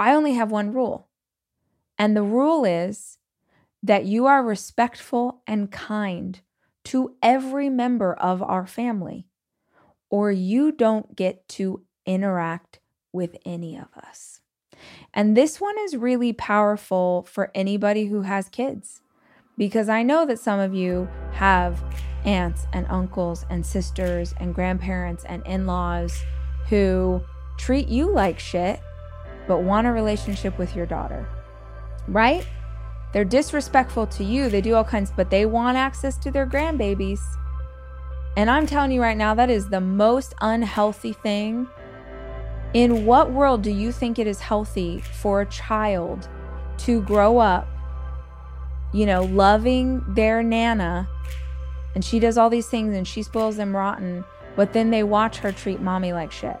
I only have one rule. And the rule is that you are respectful and kind to every member of our family, or you don't get to interact with any of us. And this one is really powerful for anybody who has kids because I know that some of you have aunts and uncles and sisters and grandparents and in laws who treat you like shit but want a relationship with your daughter, right? They're disrespectful to you. They do all kinds, but they want access to their grandbabies. And I'm telling you right now, that is the most unhealthy thing. In what world do you think it is healthy for a child to grow up, you know, loving their nana and she does all these things and she spoils them rotten, but then they watch her treat mommy like shit?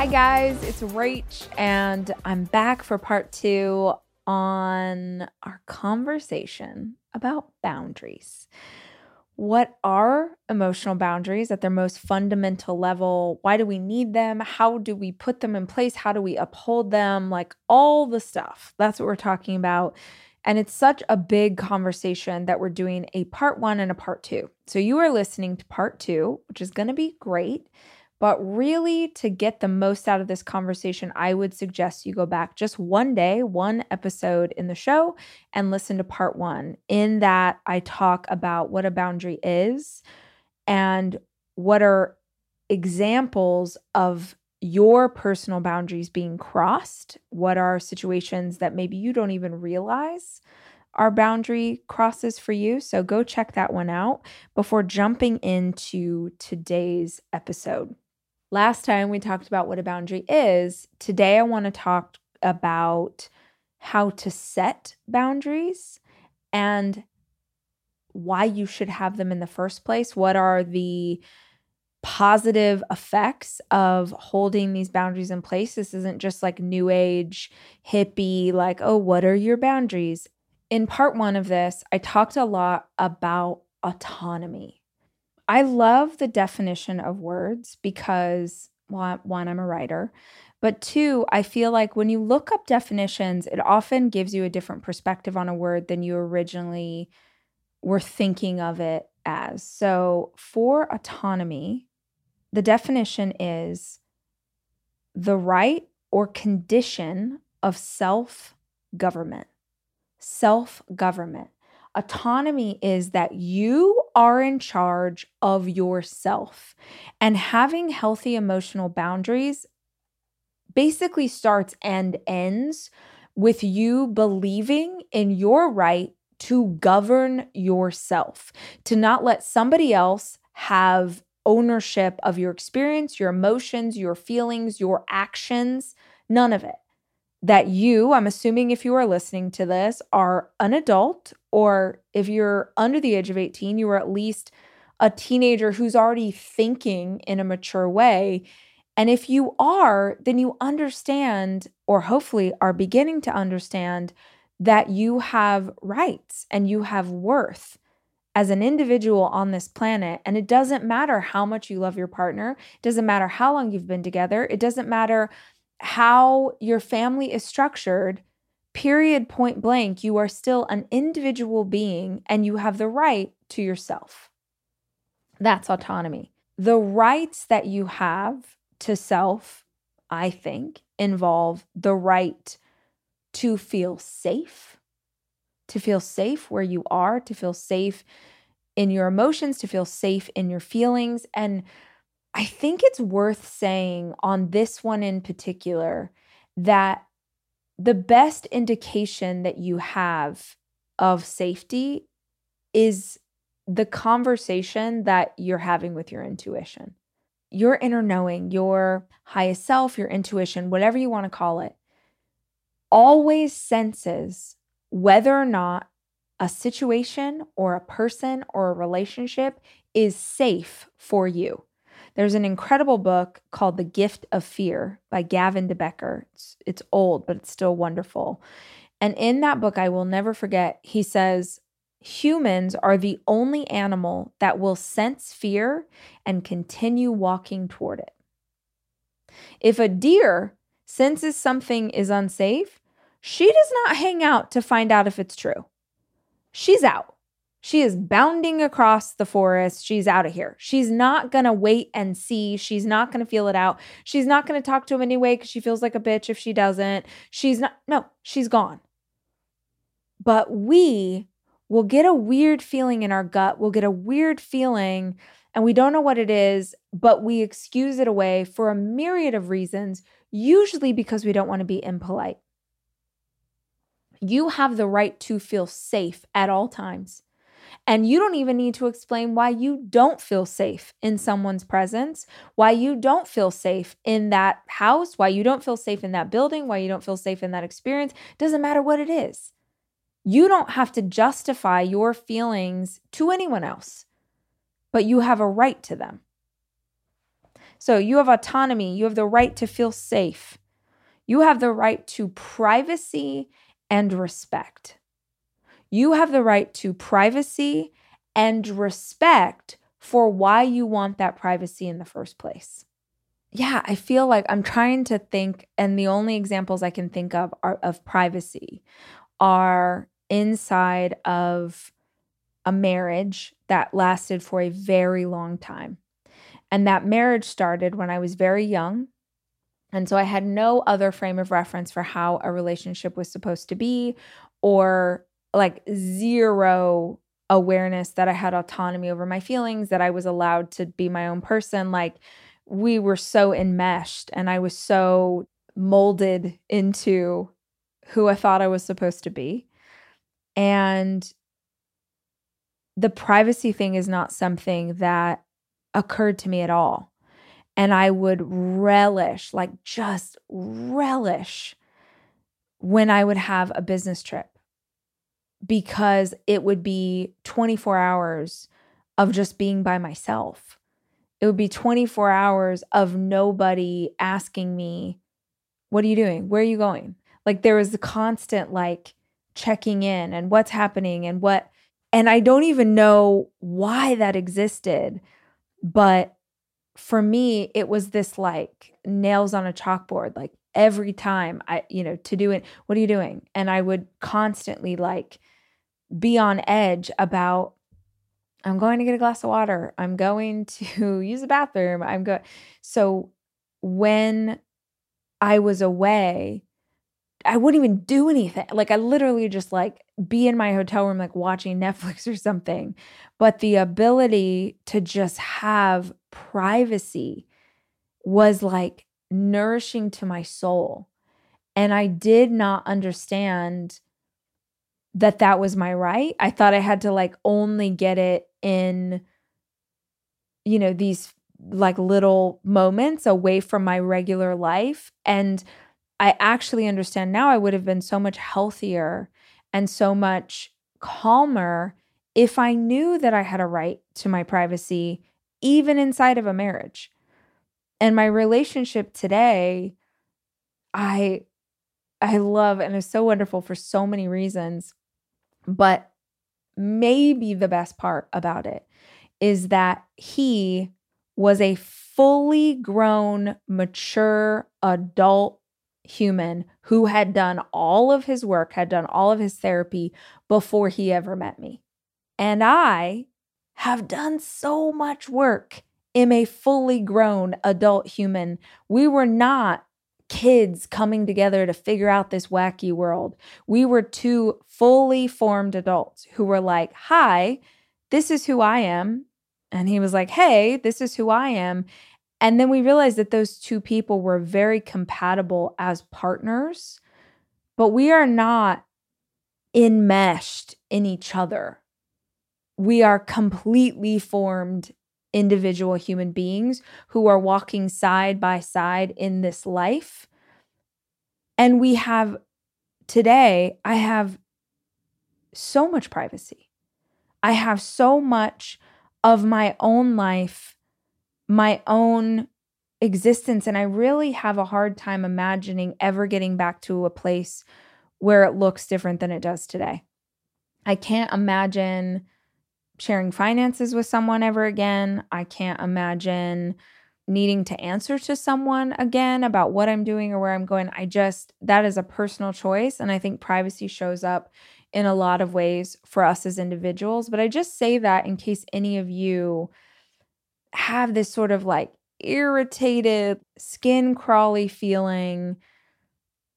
Hi, guys, it's Rach, and I'm back for part two on our conversation about boundaries. What are emotional boundaries at their most fundamental level? Why do we need them? How do we put them in place? How do we uphold them? Like all the stuff. That's what we're talking about. And it's such a big conversation that we're doing a part one and a part two. So you are listening to part two, which is going to be great. But really, to get the most out of this conversation, I would suggest you go back just one day, one episode in the show, and listen to part one. In that, I talk about what a boundary is and what are examples of your personal boundaries being crossed. What are situations that maybe you don't even realize are boundary crosses for you? So go check that one out before jumping into today's episode. Last time we talked about what a boundary is. Today I want to talk about how to set boundaries and why you should have them in the first place. What are the positive effects of holding these boundaries in place? This isn't just like new age, hippie, like, oh, what are your boundaries? In part one of this, I talked a lot about autonomy I love the definition of words because, one, I'm a writer, but two, I feel like when you look up definitions, it often gives you a different perspective on a word than you originally were thinking of it as. So for autonomy, the definition is the right or condition of self government. Self government. Autonomy is that you are in charge of yourself. And having healthy emotional boundaries basically starts and ends with you believing in your right to govern yourself, to not let somebody else have ownership of your experience, your emotions, your feelings, your actions, none of it that you, I'm assuming if you are listening to this, are an adult, or if you're under the age of 18, you are at least a teenager who's already thinking in a mature way. And if you are, then you understand, or hopefully are beginning to understand, that you have rights and you have worth as an individual on this planet. And it doesn't matter how much you love your partner, it doesn't matter how long you've been together, it doesn't matter how your family is structured, period, point blank, you are still an individual being and you have the right to yourself. That's autonomy. The rights that you have to self, I think, involve the right to feel safe, to feel safe where you are, to feel safe in your emotions, to feel safe in your feelings. And I think it's worth saying on this one in particular that the best indication that you have of safety is the conversation that you're having with your intuition. Your inner knowing, your highest self, your intuition, whatever you want to call it, always senses whether or not a situation or a person or a relationship is safe for you. There's an incredible book called The Gift of Fear by Gavin de Becker. It's, it's old, but it's still wonderful. And in that book, I will never forget, he says, humans are the only animal that will sense fear and continue walking toward it. If a deer senses something is unsafe, she does not hang out to find out if it's true. She's out. She is bounding across the forest. She's out of here. She's not going to wait and see. She's not going to feel it out. She's not going to talk to him anyway because she feels like a bitch if she doesn't. She's not, no, she's gone. But we will get a weird feeling in our gut. We'll get a weird feeling and we don't know what it is, but we excuse it away for a myriad of reasons, usually because we don't want to be impolite. You have the right to feel safe at all times. And you don't even need to explain why you don't feel safe in someone's presence, why you don't feel safe in that house, why you don't feel safe in that building, why you don't feel safe in that experience. Doesn't matter what it is. You don't have to justify your feelings to anyone else, but you have a right to them. So you have autonomy, you have the right to feel safe. You have the right to privacy and respect. You have the right to privacy and respect for why you want that privacy in the first place. Yeah, I feel like I'm trying to think, and the only examples I can think of are of privacy are inside of a marriage that lasted for a very long time. And that marriage started when I was very young. And so I had no other frame of reference for how a relationship was supposed to be or like zero awareness that I had autonomy over my feelings, that I was allowed to be my own person. Like we were so enmeshed and I was so molded into who I thought I was supposed to be. And the privacy thing is not something that occurred to me at all. And I would relish, like just relish, when I would have a business trip because it would be 24 hours of just being by myself. It would be 24 hours of nobody asking me, What are you doing? Where are you going? Like there was the constant like checking in and what's happening and what. And I don't even know why that existed. But for me, it was this like nails on a chalkboard. Like every time I, you know, to do it, what are you doing? And I would constantly like be on edge about I'm going to get a glass of water. I'm going to use the bathroom. I'm going. So when I was away, I wouldn't even do anything. Like I literally just like be in my hotel room, like watching Netflix or something. But the ability to just have privacy was like nourishing to my soul. And I did not understand that that was my right. I thought I had to like only get it in you know these like little moments away from my regular life and I actually understand now I would have been so much healthier and so much calmer if I knew that I had a right to my privacy even inside of a marriage. And my relationship today I I love and is so wonderful for so many reasons. But maybe the best part about it is that he was a fully grown, mature adult human who had done all of his work, had done all of his therapy before he ever met me. And I have done so much work. Am a fully grown adult human. We were not kids coming together to figure out this wacky world. We were two fully formed adults who were like, Hi, this is who I am. And he was like, hey, this is who I am. And then we realized that those two people were very compatible as partners, but we are not enmeshed in each other. We are completely formed individual human beings who are walking side by side in this life. And we have today, I have so much privacy. I have so much of my own life, my own existence. And I really have a hard time imagining ever getting back to a place where it looks different than it does today. I can't imagine sharing finances with someone ever again. I can't imagine needing to answer to someone again about what I'm doing or where I'm going. I just, that is a personal choice. And I think privacy shows up in a lot of ways for us as individuals. But I just say that in case any of you have this sort of like irritated, skin crawly feeling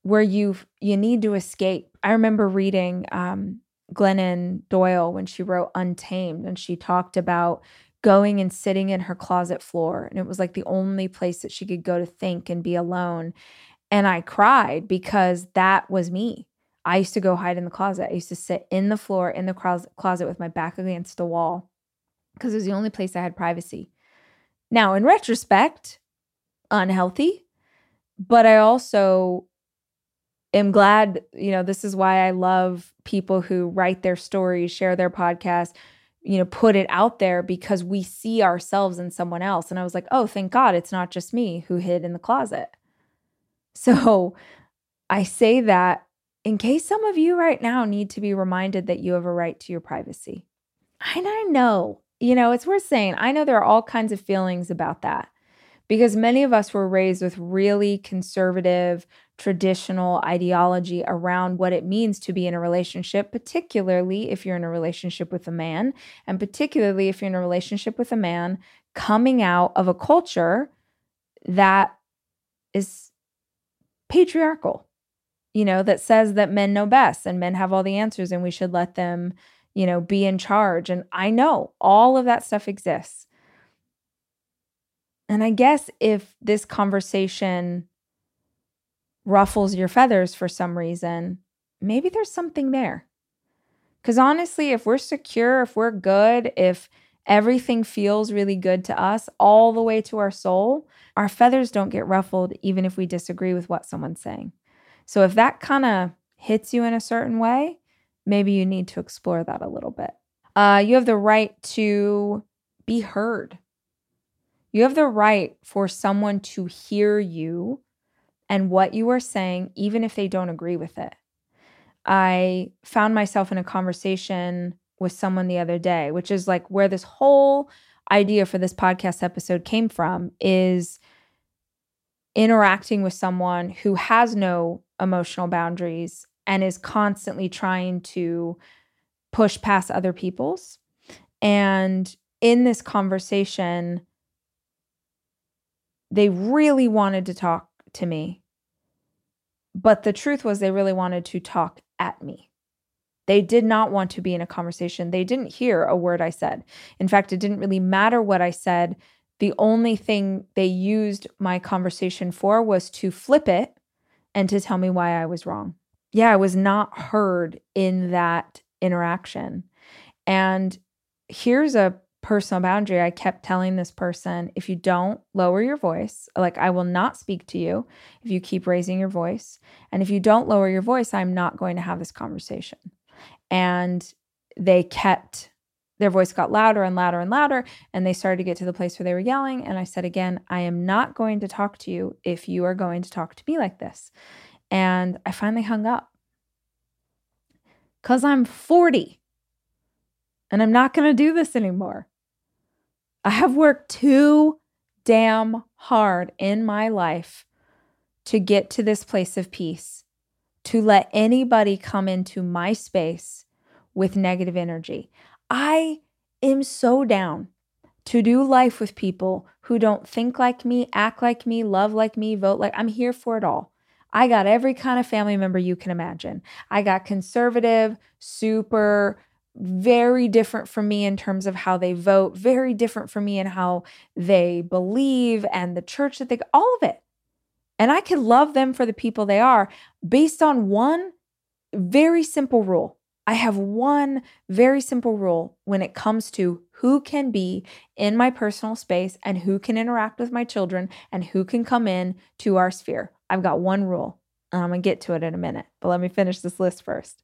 where you you need to escape. I remember reading um, Glennon Doyle when she wrote Untamed, and she talked about going and sitting in her closet floor, and it was like the only place that she could go to think and be alone. And I cried because that was me. I used to go hide in the closet. I used to sit in the floor in the closet with my back against the wall because it was the only place I had privacy. Now, in retrospect, unhealthy, but I also am glad, you know, this is why I love people who write their stories, share their podcast, you know, put it out there because we see ourselves in someone else. And I was like, oh, thank God it's not just me who hid in the closet. So I say that in case some of you right now need to be reminded that you have a right to your privacy. And I know, you know, it's worth saying, I know there are all kinds of feelings about that because many of us were raised with really conservative, traditional ideology around what it means to be in a relationship, particularly if you're in a relationship with a man, and particularly if you're in a relationship with a man coming out of a culture that is patriarchal you know, that says that men know best and men have all the answers and we should let them, you know, be in charge. And I know all of that stuff exists. And I guess if this conversation ruffles your feathers for some reason, maybe there's something there. Because honestly, if we're secure, if we're good, if everything feels really good to us all the way to our soul, our feathers don't get ruffled even if we disagree with what someone's saying. So if that kind of hits you in a certain way, maybe you need to explore that a little bit. Uh, you have the right to be heard. You have the right for someone to hear you and what you are saying, even if they don't agree with it. I found myself in a conversation with someone the other day, which is like where this whole idea for this podcast episode came from is interacting with someone who has no emotional boundaries and is constantly trying to push past other people's. And in this conversation, they really wanted to talk to me. But the truth was, they really wanted to talk at me. They did not want to be in a conversation. They didn't hear a word I said. In fact, it didn't really matter what I said. The only thing they used my conversation for was to flip it and to tell me why I was wrong. Yeah, I was not heard in that interaction. And here's a personal boundary. I kept telling this person if you don't lower your voice, like I will not speak to you if you keep raising your voice. And if you don't lower your voice, I'm not going to have this conversation. And they kept their voice got louder and louder and louder and they started to get to the place where they were yelling and i said again i am not going to talk to you if you are going to talk to me like this and i finally hung up because i'm 40 and i'm not going to do this anymore i have worked too damn hard in my life to get to this place of peace to let anybody come into my space with negative energy I am so down to do life with people who don't think like me, act like me, love like me, vote like I'm here for it all. I got every kind of family member you can imagine. I got conservative, super very different from me in terms of how they vote, very different from me in how they believe and the church that they all of it. And I can love them for the people they are based on one very simple rule. I have one very simple rule when it comes to who can be in my personal space and who can interact with my children and who can come in to our sphere. I've got one rule. And I'm to get to it in a minute, but let me finish this list first.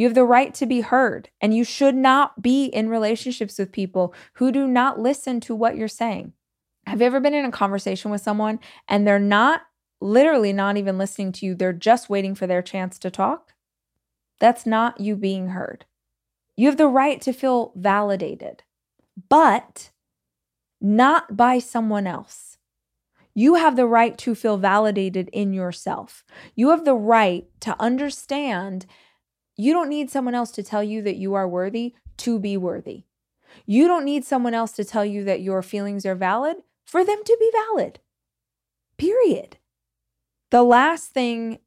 You have the right to be heard, and you should not be in relationships with people who do not listen to what you're saying. Have you ever been in a conversation with someone and they're not literally not even listening to you? They're just waiting for their chance to talk? That's not you being heard. You have the right to feel validated, but not by someone else. You have the right to feel validated in yourself. You have the right to understand you don't need someone else to tell you that you are worthy to be worthy. You don't need someone else to tell you that your feelings are valid for them to be valid. Period. The last thing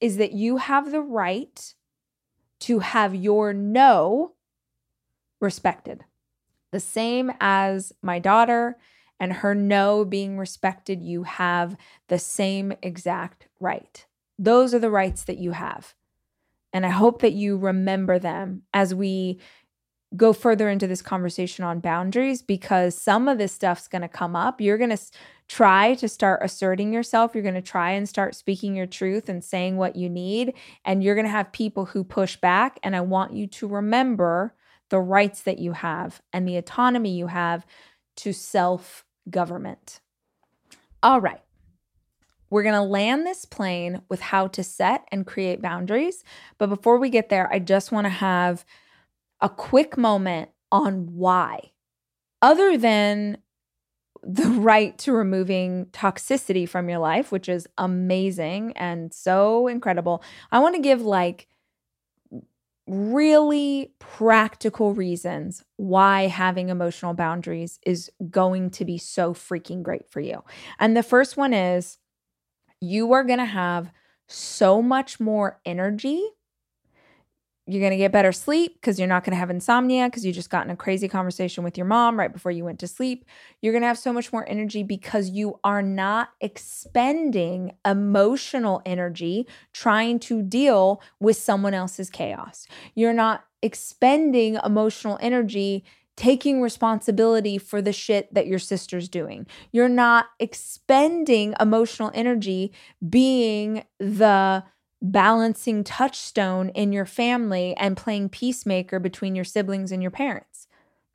is that you have the right to have your no respected. The same as my daughter and her no being respected, you have the same exact right. Those are the rights that you have. And I hope that you remember them as we go further into this conversation on boundaries because some of this stuff's going to come up. You're going to try to start asserting yourself. You're going to try and start speaking your truth and saying what you need. And you're going to have people who push back. And I want you to remember the rights that you have and the autonomy you have to self government. All right. We're going to land this plane with how to set and create boundaries. But before we get there, I just want to have a quick moment on why, other than the right to removing toxicity from your life, which is amazing and so incredible. I want to give like really practical reasons why having emotional boundaries is going to be so freaking great for you. And the first one is you are going to have so much more energy. You're going to get better sleep because you're not going to have insomnia because you just got in a crazy conversation with your mom right before you went to sleep. You're going to have so much more energy because you are not expending emotional energy trying to deal with someone else's chaos. You're not expending emotional energy taking responsibility for the shit that your sister's doing. You're not expending emotional energy being the balancing touchstone in your family and playing peacemaker between your siblings and your parents.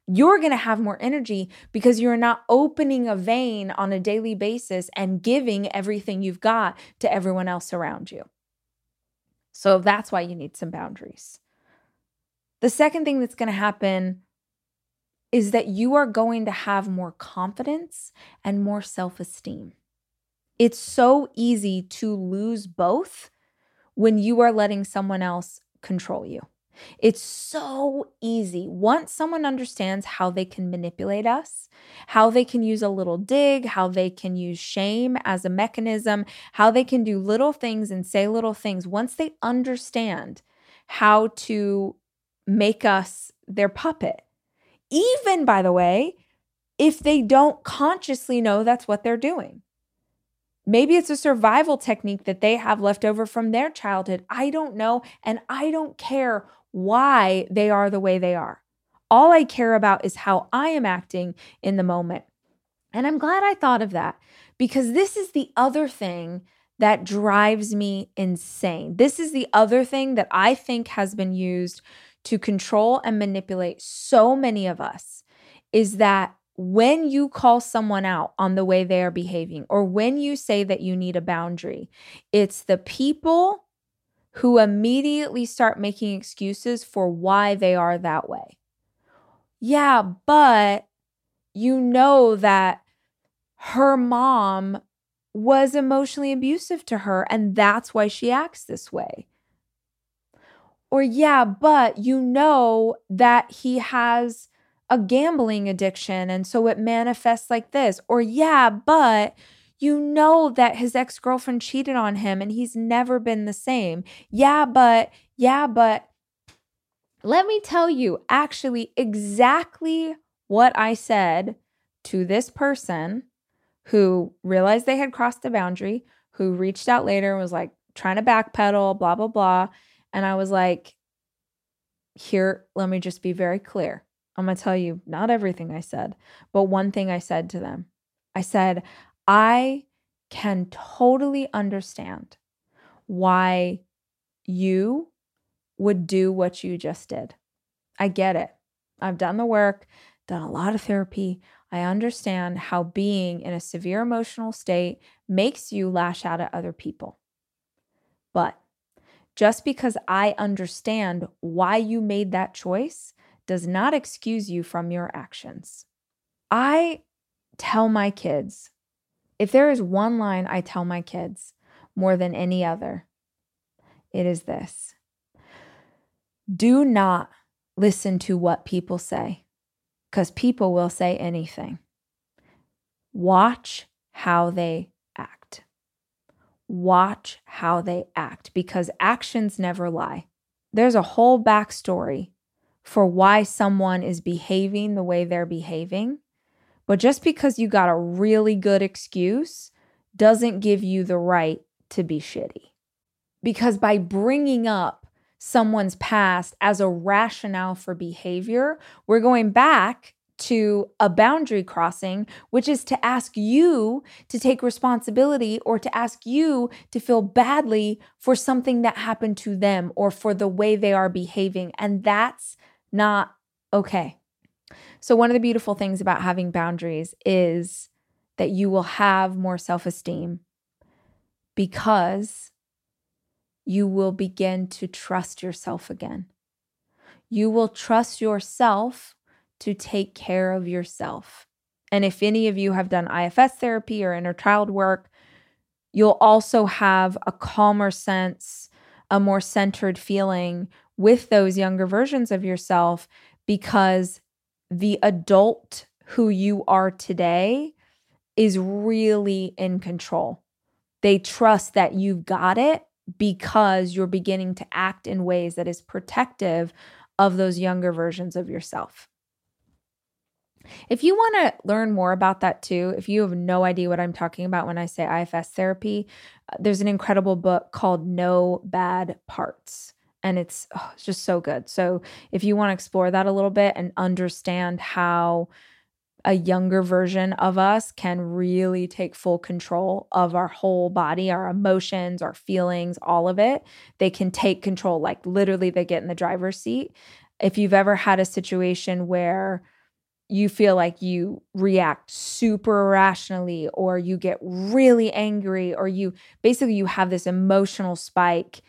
You're going to have more energy because you're not opening a vein on a daily basis and giving everything you've got to everyone else around you. So that's why you need some boundaries. The second thing that's going to happen is that you are going to have more confidence and more self esteem. It's so easy to lose both when you are letting someone else control you. It's so easy. Once someone understands how they can manipulate us, how they can use a little dig, how they can use shame as a mechanism, how they can do little things and say little things, once they understand how to make us their puppet, even by the way, if they don't consciously know that's what they're doing. Maybe it's a survival technique that they have left over from their childhood. I don't know. And I don't care why they are the way they are. All I care about is how I am acting in the moment. And I'm glad I thought of that because this is the other thing that drives me insane. This is the other thing that I think has been used to control and manipulate so many of us is that when you call someone out on the way they are behaving or when you say that you need a boundary, it's the people who immediately start making excuses for why they are that way. Yeah, but you know that her mom was emotionally abusive to her and that's why she acts this way. Or, yeah, but you know that he has a gambling addiction and so it manifests like this. Or, yeah, but you know that his ex girlfriend cheated on him and he's never been the same. Yeah, but, yeah, but let me tell you actually exactly what I said to this person who realized they had crossed the boundary, who reached out later and was like trying to backpedal, blah, blah, blah. And I was like, here, let me just be very clear. I'm going to tell you not everything I said, but one thing I said to them. I said, I can totally understand why you would do what you just did. I get it. I've done the work, done a lot of therapy. I understand how being in a severe emotional state makes you lash out at other people. But just because I understand why you made that choice does not excuse you from your actions. I tell my kids if there is one line I tell my kids more than any other, it is this Do not listen to what people say, because people will say anything. Watch how they. Watch how they act, because actions never lie. There's a whole backstory for why someone is behaving the way they're behaving but just because you got a really good excuse doesn't give you the right to be shitty. Because by bringing up someone's past as a rationale for behavior, we're going back to a boundary crossing, which is to ask you to take responsibility or to ask you to feel badly for something that happened to them or for the way they are behaving. And that's not okay. So, one of the beautiful things about having boundaries is that you will have more self esteem because you will begin to trust yourself again. You will trust yourself to take care of yourself. And if any of you have done IFS therapy or inner child work, you'll also have a calmer sense, a more centered feeling with those younger versions of yourself because the adult who you are today is really in control. They trust that you've got it because you're beginning to act in ways that is protective of those younger versions of yourself. If you want to learn more about that too, if you have no idea what I'm talking about when I say IFS therapy, uh, there's an incredible book called No Bad Parts and it's, oh, it's just so good. So if you want to explore that a little bit and understand how a younger version of us can really take full control of our whole body, our emotions, our feelings, all of it. They can take control, like literally, they get in the driver's seat. If you've ever had a situation where you feel like you react super irrationally, or you get really angry, or you basically you have this emotional spike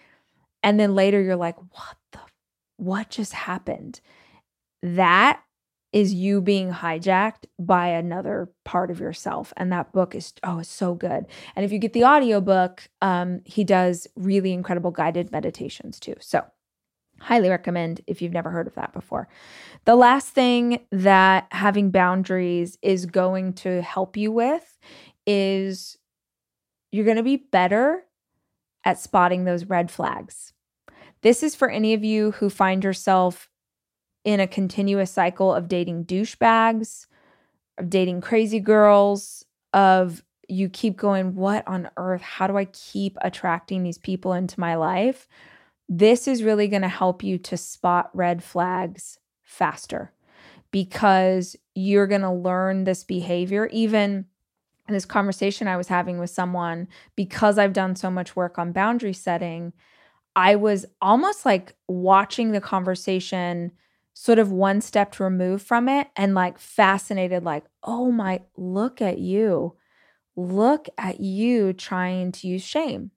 and then later you're like, what the, what just happened? That is you being hijacked by another part of yourself. And that book is, oh, it's so good. And if you get the audiobook, um, he does really incredible guided meditations too. So Highly recommend if you've never heard of that before. The last thing that having boundaries is going to help you with is you're going to be better at spotting those red flags. This is for any of you who find yourself in a continuous cycle of dating douchebags, of dating crazy girls, of you keep going, What on earth? How do I keep attracting these people into my life? This is really going to help you to spot red flags faster because you're going to learn this behavior. Even in this conversation I was having with someone, because I've done so much work on boundary setting, I was almost like watching the conversation sort of one step removed from it and like fascinated, like, oh my, look at you. Look at you trying to use shame.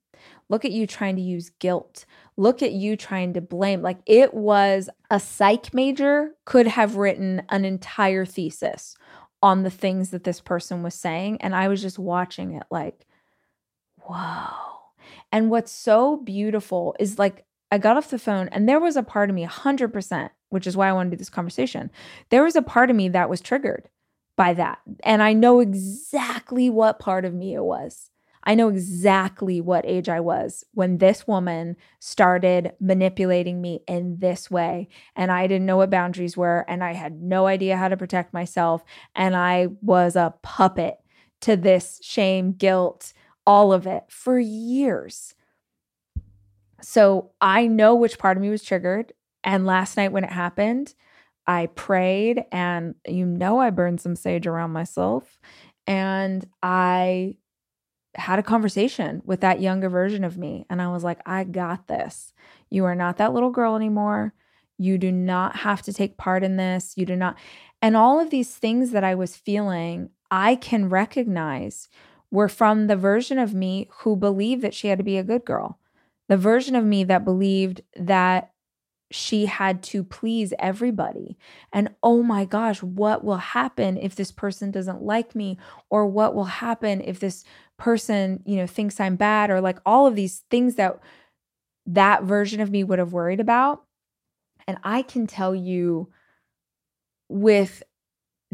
Look at you trying to use guilt. Look at you trying to blame. Like it was a psych major could have written an entire thesis on the things that this person was saying. And I was just watching it like, whoa. And what's so beautiful is like, I got off the phone and there was a part of me, 100%, which is why I wanted to do this conversation. There was a part of me that was triggered by that. And I know exactly what part of me it was. I know exactly what age I was when this woman started manipulating me in this way. And I didn't know what boundaries were. And I had no idea how to protect myself. And I was a puppet to this shame, guilt, all of it for years. So I know which part of me was triggered. And last night when it happened, I prayed and you know I burned some sage around myself and I had a conversation with that younger version of me. And I was like, I got this. You are not that little girl anymore. You do not have to take part in this. You do not. And all of these things that I was feeling, I can recognize were from the version of me who believed that she had to be a good girl, the version of me that believed that she had to please everybody. And oh my gosh, what will happen if this person doesn't like me? Or what will happen if this person, you know, thinks I'm bad? Or like all of these things that that version of me would have worried about. And I can tell you with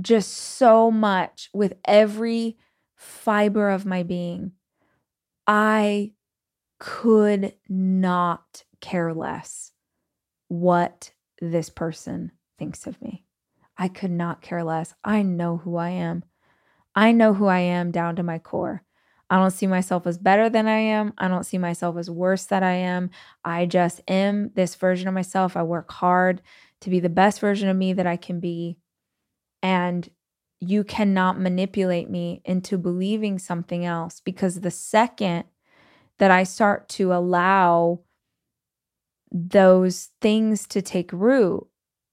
just so much, with every fiber of my being, I could not care less what this person thinks of me. I could not care less. I know who I am. I know who I am down to my core. I don't see myself as better than I am. I don't see myself as worse than I am. I just am this version of myself. I work hard to be the best version of me that I can be. And you cannot manipulate me into believing something else because the second that I start to allow those things to take root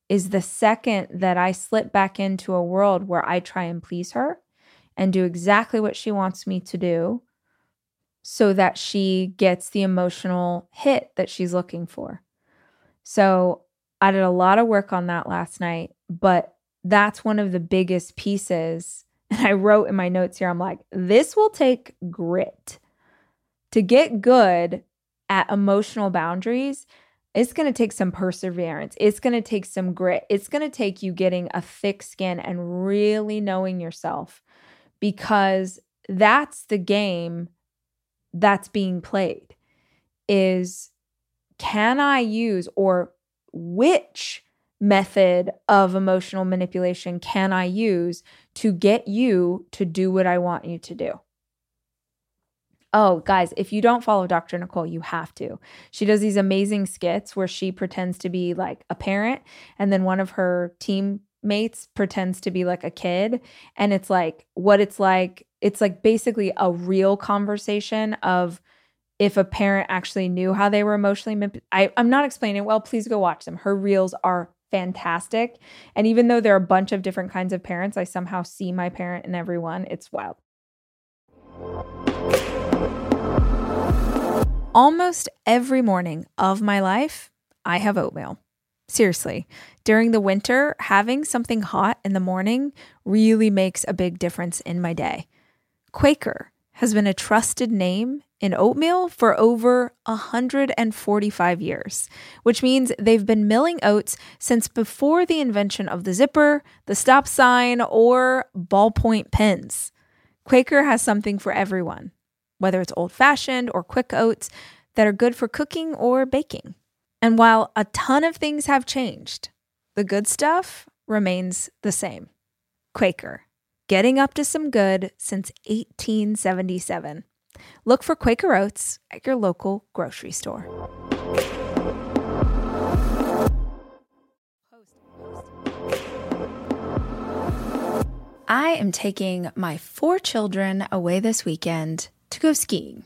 is the second that I slip back into a world where I try and please her and do exactly what she wants me to do so that she gets the emotional hit that she's looking for. So I did a lot of work on that last night, but that's one of the biggest pieces. And I wrote in my notes here, I'm like, this will take grit to get good at emotional boundaries it's going to take some perseverance. It's going to take some grit. It's going to take you getting a thick skin and really knowing yourself because that's the game that's being played is can I use or which method of emotional manipulation can I use to get you to do what I want you to do? Oh, guys, if you don't follow Dr. Nicole, you have to. She does these amazing skits where she pretends to be like a parent and then one of her teammates pretends to be like a kid. And it's like what it's like. It's like basically a real conversation of if a parent actually knew how they were emotionally. I, I'm not explaining it well. Please go watch them. Her reels are fantastic. And even though there are a bunch of different kinds of parents, I somehow see my parent in everyone. It's wild. Almost every morning of my life, I have oatmeal. Seriously, during the winter, having something hot in the morning really makes a big difference in my day. Quaker has been a trusted name in oatmeal for over 145 years, which means they've been milling oats since before the invention of the zipper, the stop sign, or ballpoint pens. Quaker has something for everyone, whether it's old fashioned or quick oats that are good for cooking or baking. And while a ton of things have changed, the good stuff remains the same. Quaker, getting up to some good since 1877. Look for Quaker Oats at your local grocery store. I am taking my four children away this weekend to go skiing.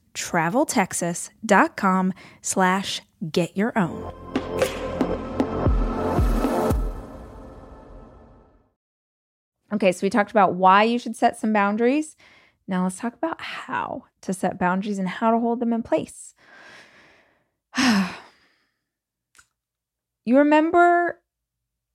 traveltexas.com slash get your own. Okay, so we talked about why you should set some boundaries. Now let's talk about how to set boundaries and how to hold them in place. you remember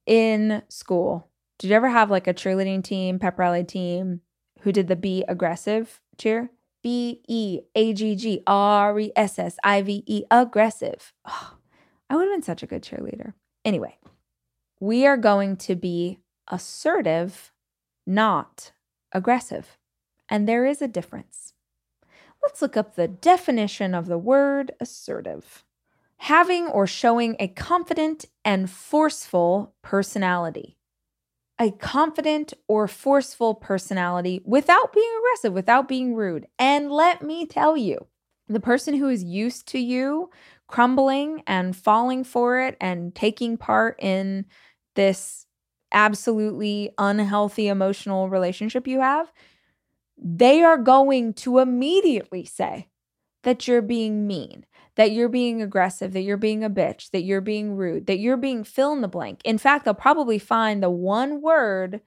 in school, did you ever have like a cheerleading team, pep rally team who did the be aggressive cheer? B E A G G R E S S I V E, aggressive. Oh, I would have been such a good cheerleader. Anyway, we are going to be assertive, not aggressive. And there is a difference. Let's look up the definition of the word assertive having or showing a confident and forceful personality a confident or forceful personality without being aggressive, without being rude. And let me tell you, the person who is used to you crumbling and falling for it and taking part in this absolutely unhealthy emotional relationship you have, they are going to immediately say that you're being mean, that you're being aggressive, that you're being a bitch, that you're being rude, that you're being fill in the blank. In fact, they'll probably find the one word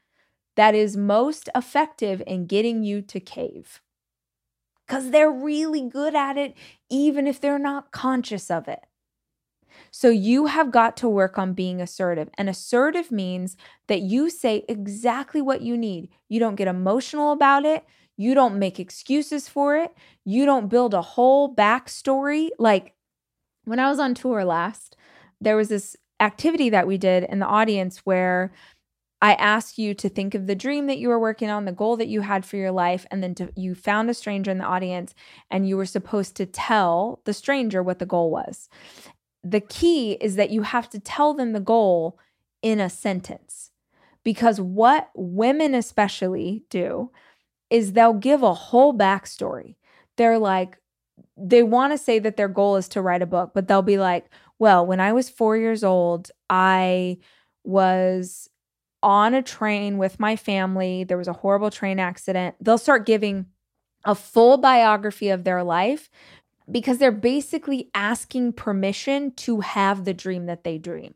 that is most effective in getting you to cave because they're really good at it, even if they're not conscious of it. So you have got to work on being assertive. And assertive means that you say exactly what you need. You don't get emotional about it. You don't make excuses for it. You don't build a whole backstory. Like when I was on tour last, there was this activity that we did in the audience where I asked you to think of the dream that you were working on, the goal that you had for your life, and then to, you found a stranger in the audience and you were supposed to tell the stranger what the goal was. The key is that you have to tell them the goal in a sentence because what women especially do is they'll give a whole backstory. They're like, they want to say that their goal is to write a book, but they'll be like, well, when I was four years old, I was on a train with my family. There was a horrible train accident. They'll start giving a full biography of their life because they're basically asking permission to have the dream that they dream.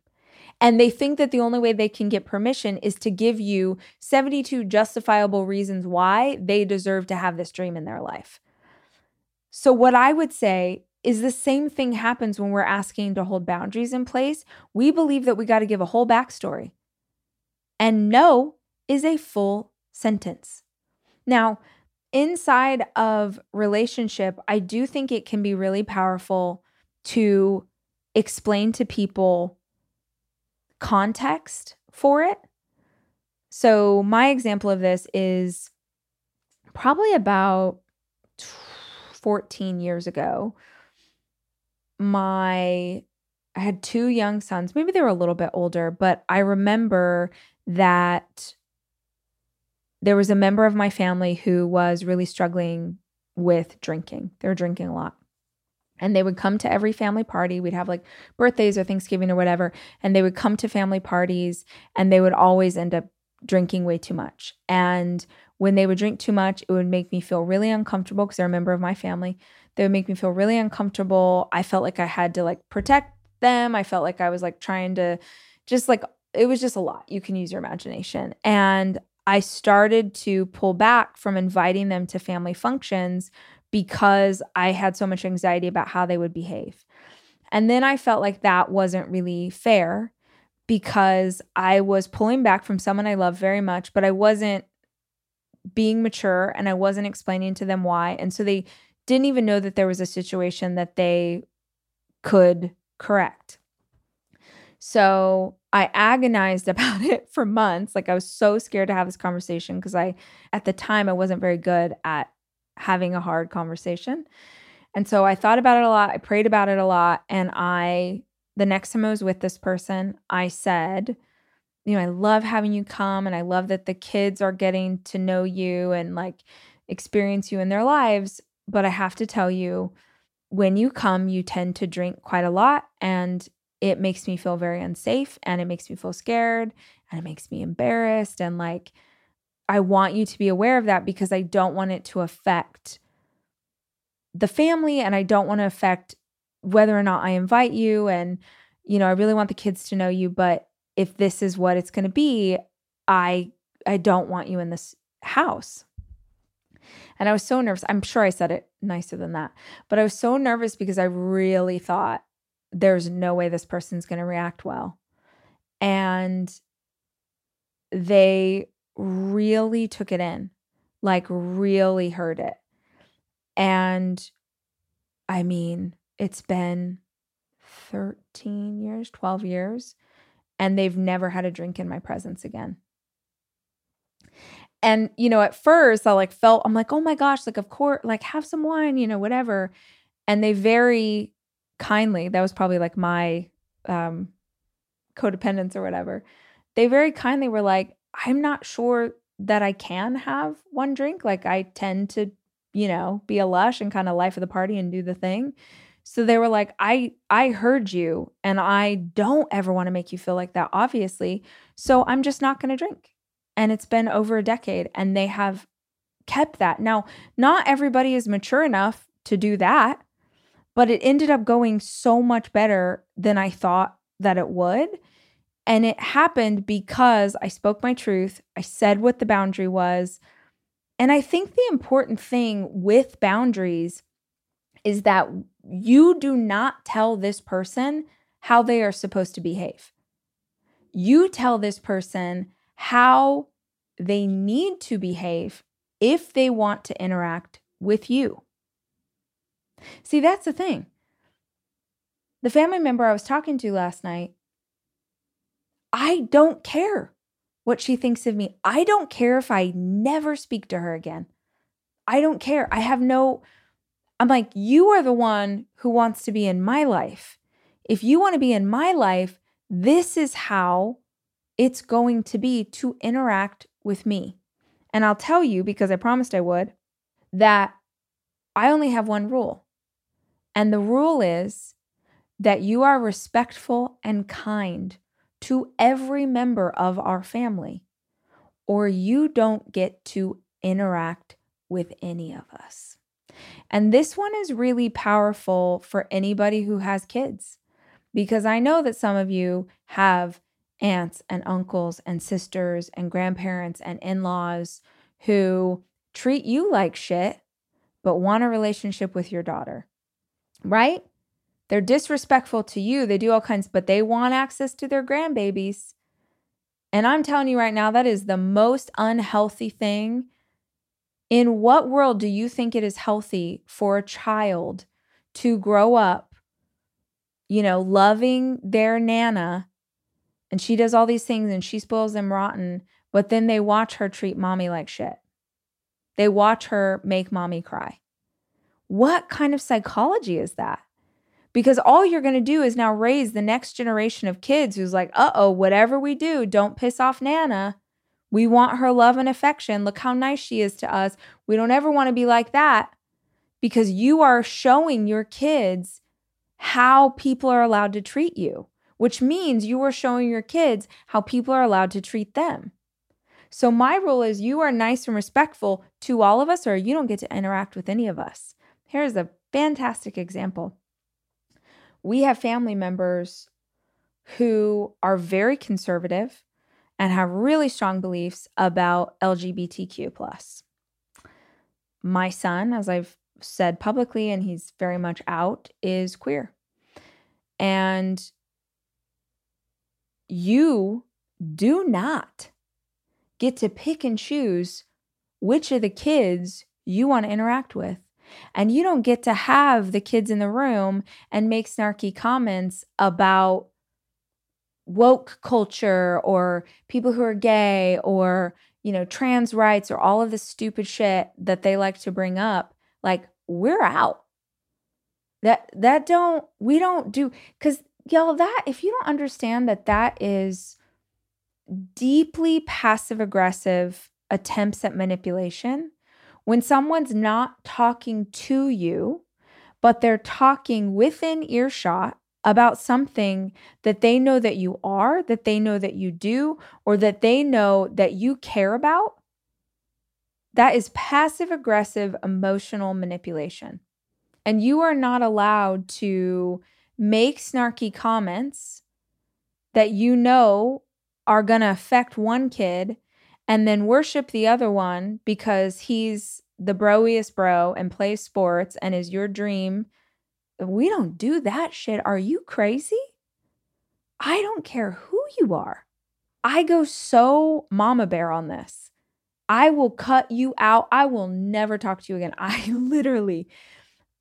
And they think that the only way they can get permission is to give you 72 justifiable reasons why they deserve to have this dream in their life. So, what I would say is the same thing happens when we're asking to hold boundaries in place. We believe that we got to give a whole backstory. And no is a full sentence. Now, inside of relationship, I do think it can be really powerful to explain to people context for it. So, my example of this is probably about 14 years ago. My I had two young sons. Maybe they were a little bit older, but I remember that there was a member of my family who was really struggling with drinking. They were drinking a lot and they would come to every family party. We'd have like birthdays or Thanksgiving or whatever, and they would come to family parties and they would always end up drinking way too much. And when they would drink too much, it would make me feel really uncomfortable because they're a member of my family. They would make me feel really uncomfortable. I felt like I had to like protect them. I felt like I was like trying to just like it was just a lot. You can use your imagination. And I started to pull back from inviting them to family functions because I had so much anxiety about how they would behave. And then I felt like that wasn't really fair because I was pulling back from someone I love very much, but I wasn't being mature and I wasn't explaining to them why. And so they didn't even know that there was a situation that they could correct. So I agonized about it for months. Like I was so scared to have this conversation because I, at the time, I wasn't very good at having a hard conversation. And so I thought about it a lot. I prayed about it a lot. And I, the next time I was with this person, I said, you know, I love having you come and I love that the kids are getting to know you and like experience you in their lives. But I have to tell you, when you come, you tend to drink quite a lot and it makes me feel very unsafe and it makes me feel scared and it makes me embarrassed and like I want you to be aware of that because I don't want it to affect the family and I don't want to affect whether or not I invite you. And, you know, I really want the kids to know you, but if this is what it's going to be, I I don't want you in this house. And I was so nervous. I'm sure I said it nicer than that. But I was so nervous because I really thought there's no way this person's going to react well. And they really took it in, like really heard it. And I mean, it's been 13 years, 12 years, and they've never had a drink in my presence again. And, you know, at first I like felt, I'm like, oh my gosh, like, of course, like, have some wine, you know, whatever. And they very kindly, that was probably like my um, codependence or whatever. They very kindly were like, I'm not sure that I can have one drink. Like I tend to, you know, be a lush and kind of life of the party and do the thing. So they were like, I I heard you and I don't ever want to make you feel like that, obviously. So I'm just not gonna drink. And it's been over a decade and they have kept that. Now, not everybody is mature enough to do that, but it ended up going so much better than I thought that it would. And it happened because I spoke my truth. I said what the boundary was. And I think the important thing with boundaries is that you do not tell this person how they are supposed to behave. You tell this person how they need to behave if they want to interact with you. See, that's the thing. The family member I was talking to last night I don't care what she thinks of me. I don't care if I never speak to her again. I don't care. I have no, I'm like, you are the one who wants to be in my life. If you want to be in my life, this is how it's going to be to interact with me. And I'll tell you, because I promised I would, that I only have one rule. And the rule is that you are respectful and kind to every member of our family, or you don't get to interact with any of us. And this one is really powerful for anybody who has kids, because I know that some of you have aunts and uncles and sisters and grandparents and in laws who treat you like shit, but want a relationship with your daughter, right? They're disrespectful to you. They do all kinds, but they want access to their grandbabies. And I'm telling you right now, that is the most unhealthy thing. In what world do you think it is healthy for a child to grow up, you know, loving their nana and she does all these things and she spoils them rotten, but then they watch her treat mommy like shit? They watch her make mommy cry. What kind of psychology is that? Because all you're going to do is now raise the next generation of kids who's like, uh oh, whatever we do, don't piss off Nana. We want her love and affection. Look how nice she is to us. We don't ever want to be like that because you are showing your kids how people are allowed to treat you, which means you are showing your kids how people are allowed to treat them. So, my rule is you are nice and respectful to all of us, or you don't get to interact with any of us. Here's a fantastic example we have family members who are very conservative and have really strong beliefs about LGBTQ plus. My son, as I've said publicly and he's very much out, is queer. And you do not get to pick and choose which of the kids you want to interact with. And you don't get to have the kids in the room and make snarky comments about woke culture or people who are gay or, you know, trans rights or all of the stupid shit that they like to bring up. Like, we're out. That that don't we don't do cuz y'all that if you don't understand that that is deeply passive aggressive attempts at manipulation when someone's not talking to you, but they're talking within earshot about something that they know that you are, that they know that you do, or that they know that you care about, that is passive aggressive emotional manipulation. And you are not allowed to make snarky comments that you know are going to affect one kid and then worship the other one because he's the broiest bro and plays sports and is your dream. We don't do that shit. Are you crazy? I don't care who you are. I go so mama bear on this. I will cut you out. I will never talk to you again. I literally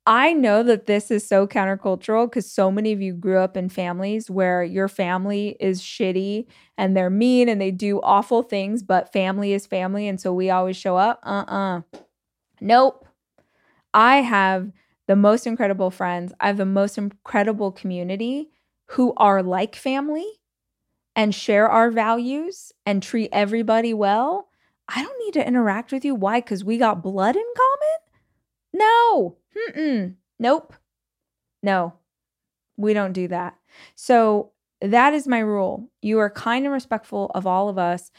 I know that this is so countercultural because so many of you grew up in families where your family is shitty and they're mean and they do awful things, but family is family. And so we always show up. Uh uh-uh. uh Nope. I have the most incredible friends. I have the most incredible community who are like family and share our values and treat everybody well. I don't need to interact with you. Why? Because we got blood in common? No. Mm-mm. Nope. No, we don't do that. So that is my rule. You are kind and respectful of all of us,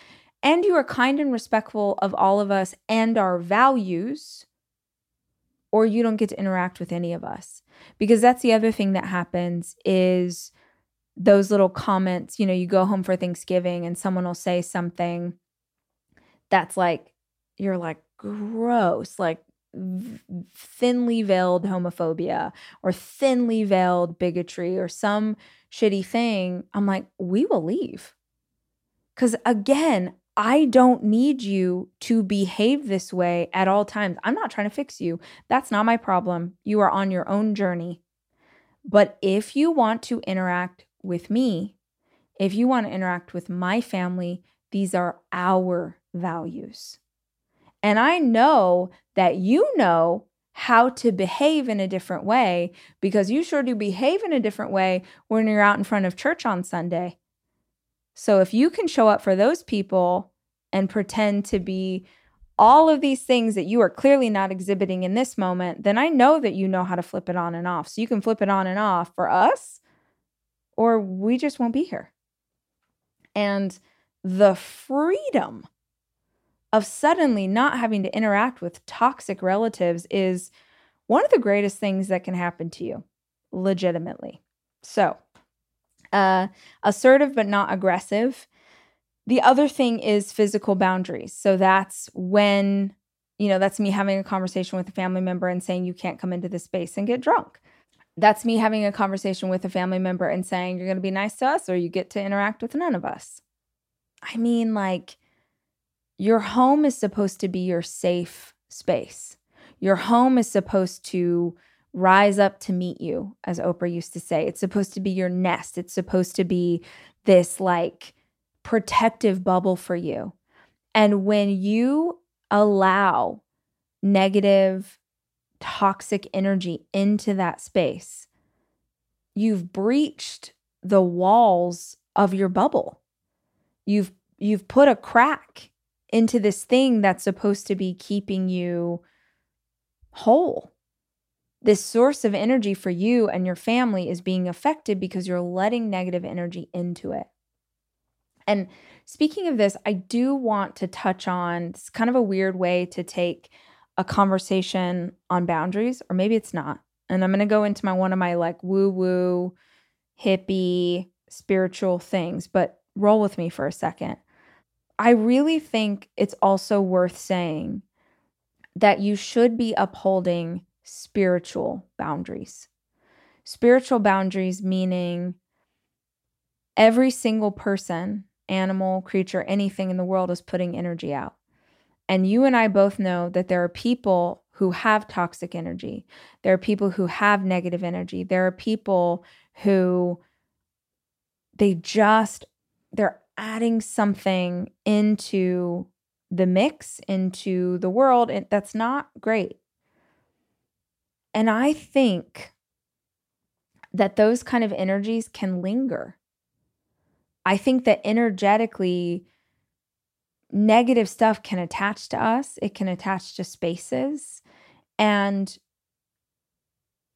and you are kind and respectful of all of us and our values, or you don't get to interact with any of us. Because that's the other thing that happens is those little comments, you know, you go home for Thanksgiving and someone will say something that's like, you're like, gross, like thinly veiled homophobia or thinly veiled bigotry or some shitty thing, I'm like, we will leave. Because again, I don't need you to behave this way at all times. I'm not trying to fix you. That's not my problem. You are on your own journey. But if you want to interact with me, if you want to interact with my family, These are our values. And I know that you know how to behave in a different way because you sure do behave in a different way when you're out in front of church on Sunday. So if you can show up for those people and pretend to be all of these things that you are clearly not exhibiting in this moment, then I know that you know how to flip it on and off. So you can flip it on and off for us, or we just won't be here. And the freedom of suddenly not having to interact with toxic relatives is one of the greatest things that can happen to you, legitimately. So, uh, assertive but not aggressive. The other thing is physical boundaries. So that's when, you know, that's me having a conversation with a family member and saying, you can't come into this space and get drunk. That's me having a conversation with a family member and saying, you're going to be nice to us or you get to interact with none of us. I mean, like, your home is supposed to be your safe space. Your home is supposed to rise up to meet you, as Oprah used to say. It's supposed to be your nest. It's supposed to be this like protective bubble for you. And when you allow negative, toxic energy into that space, you've breached the walls of your bubble. You've you've put a crack into this thing that's supposed to be keeping you whole. This source of energy for you and your family is being affected because you're letting negative energy into it. And speaking of this, I do want to touch on it's kind of a weird way to take a conversation on boundaries, or maybe it's not. And I'm going to go into my one of my like woo woo, hippie, spiritual things, but roll with me for a second. I really think it's also worth saying that you should be upholding spiritual boundaries. Spiritual boundaries meaning every single person, animal, creature, anything in the world is putting energy out. And you and I both know that there are people who have toxic energy. There are people who have negative energy. There are people who they just they're adding something into the mix, into the world, and that's not great. And I think that those kind of energies can linger. I think that energetically, negative stuff can attach to us, it can attach to spaces. And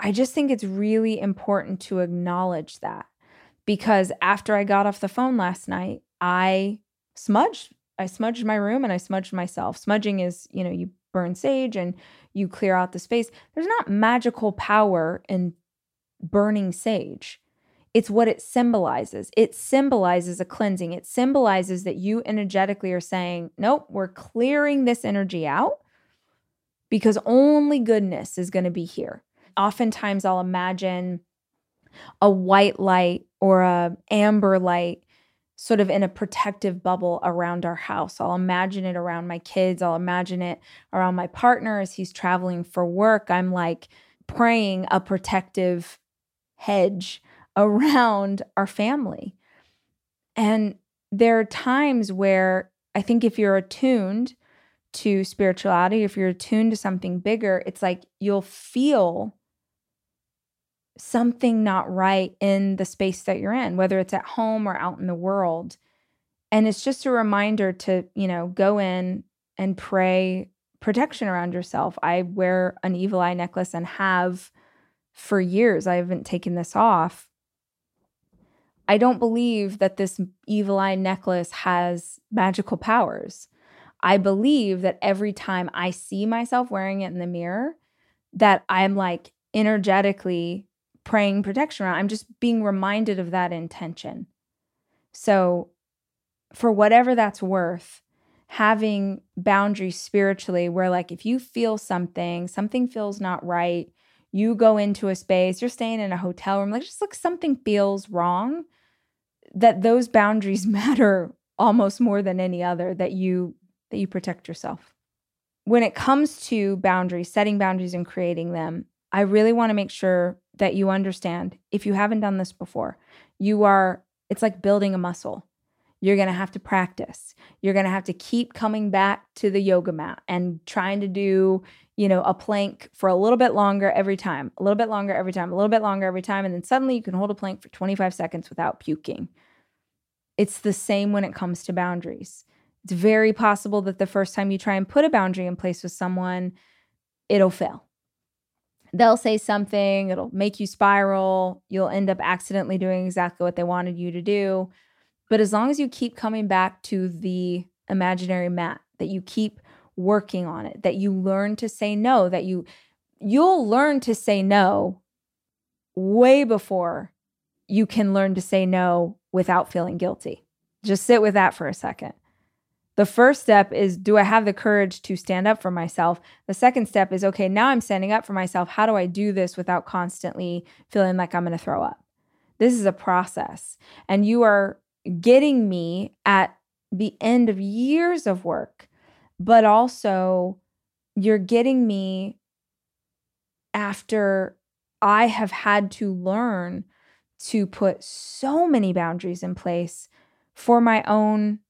I just think it's really important to acknowledge that because after I got off the phone last night, I smudged. I smudged my room and I smudged myself. Smudging is, you know, you burn sage and you clear out the space. There's not magical power in burning sage. It's what it symbolizes. It symbolizes a cleansing. It symbolizes that you energetically are saying, nope, we're clearing this energy out because only goodness is going to be here. Oftentimes, I'll imagine a white light or a amber light sort of in a protective bubble around our house. I'll imagine it around my kids. I'll imagine it around my partner as he's traveling for work. I'm like praying a protective hedge around our family. And there are times where I think if you're attuned to spirituality, if you're attuned to something bigger, it's like you'll feel something not right in the space that you're in, whether it's at home or out in the world. And it's just a reminder to, you know, go in and pray protection around yourself. I wear an evil eye necklace and have for years. I haven't taken this off. I don't believe that this evil eye necklace has magical powers. I believe that every time I see myself wearing it in the mirror, that I'm like energetically praying protection around. I'm just being reminded of that intention. So, for whatever that's worth, having boundaries spiritually, where like if you feel something, something feels not right, you go into a space, you're staying in a hotel room, like just like something feels wrong, that those boundaries matter almost more than any other that you that you protect yourself. When it comes to boundaries, setting boundaries and creating them, I really want to make sure that you understand if you haven't done this before, you are, it's like building a muscle. you're going to have to practice. You're going to have to keep coming back to the yoga mat and trying to do, you know, a plank for a little bit longer every time, a little bit longer every time, a little bit longer every time. And then suddenly you can hold a plank for 25 seconds without puking. It's the same when it comes to boundaries. It's very possible that the first time you try and put a boundary in place with someone, it'll fail. They'll say something, it'll make you spiral. You'll end up accidentally doing exactly what they wanted you to do. But as long as you keep coming back to the imaginary mat, that you keep working on it, that you learn to say no, that you you'll learn to say no way before you can learn to say no without feeling guilty. Just sit with that for a second. The first step is do I have the courage to stand up for myself? The second step is okay, now I'm standing up for myself. How do I do this without constantly feeling like I'm going to throw up? This is a process. And you are getting me at the end of years of work, but also you're getting me after I have had to learn to put so many boundaries in place for my own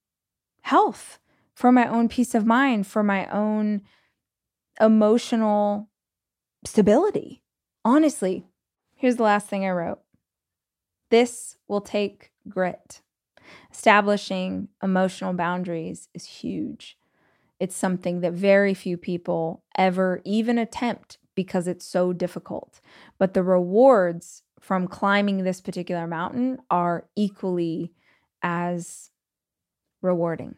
health, for my own peace of mind, for my own emotional stability. Honestly, here's the last thing I wrote this will take grit. Establishing emotional boundaries is huge. It's something that very few people ever even attempt because it's so difficult. But the rewards from climbing this particular mountain are equally as rewarding.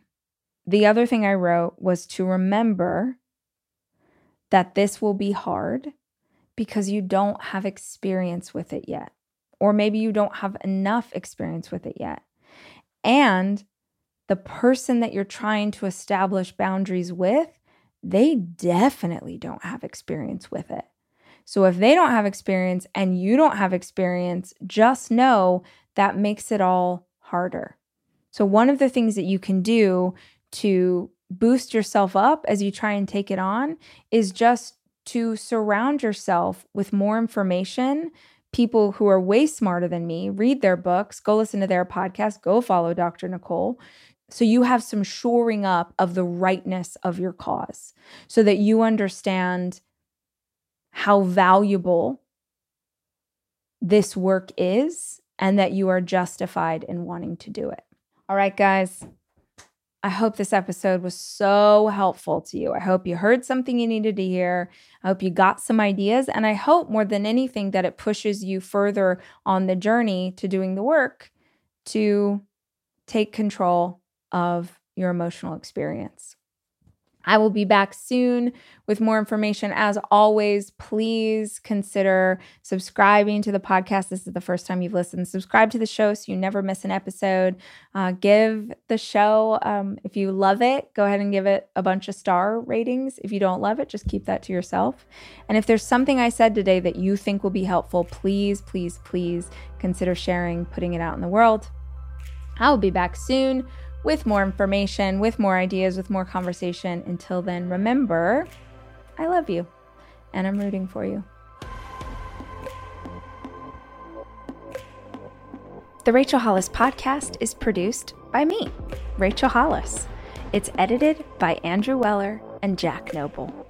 The other thing I wrote was to remember that this will be hard because you don't have experience with it yet. Or maybe you don't have enough experience with it yet. And the person that you're trying to establish boundaries with, they definitely don't have experience with it. So if they don't have experience and you don't have experience, just know that makes it all harder. So, one of the things that you can do to boost yourself up as you try and take it on is just to surround yourself with more information. People who are way smarter than me, read their books, go listen to their podcast, go follow Dr. Nicole. So you have some shoring up of the rightness of your cause so that you understand how valuable this work is and that you are justified in wanting to do it. All right, guys. I hope this episode was so helpful to you. I hope you heard something you needed to hear. I hope you got some ideas. And I hope more than anything that it pushes you further on the journey to doing the work to take control of your emotional experience. I will be back soon with more information. As always, please consider subscribing to the podcast. This is the first time you've listened. Subscribe to the show so you never miss an episode. Uh, give the show, um, if you love it, go ahead and give it a bunch of star ratings. If you don't love it, just keep that to yourself. And if there's something I said today that you think will be helpful, please, please, please consider sharing, putting it out in the world. I will be back soon with more information, with more ideas, with more conversation. Until then, remember, I love you and I'm rooting for you. The Rachel Hollis podcast is produced by me, Rachel Hollis. It's edited by Andrew Weller and Jack Noble.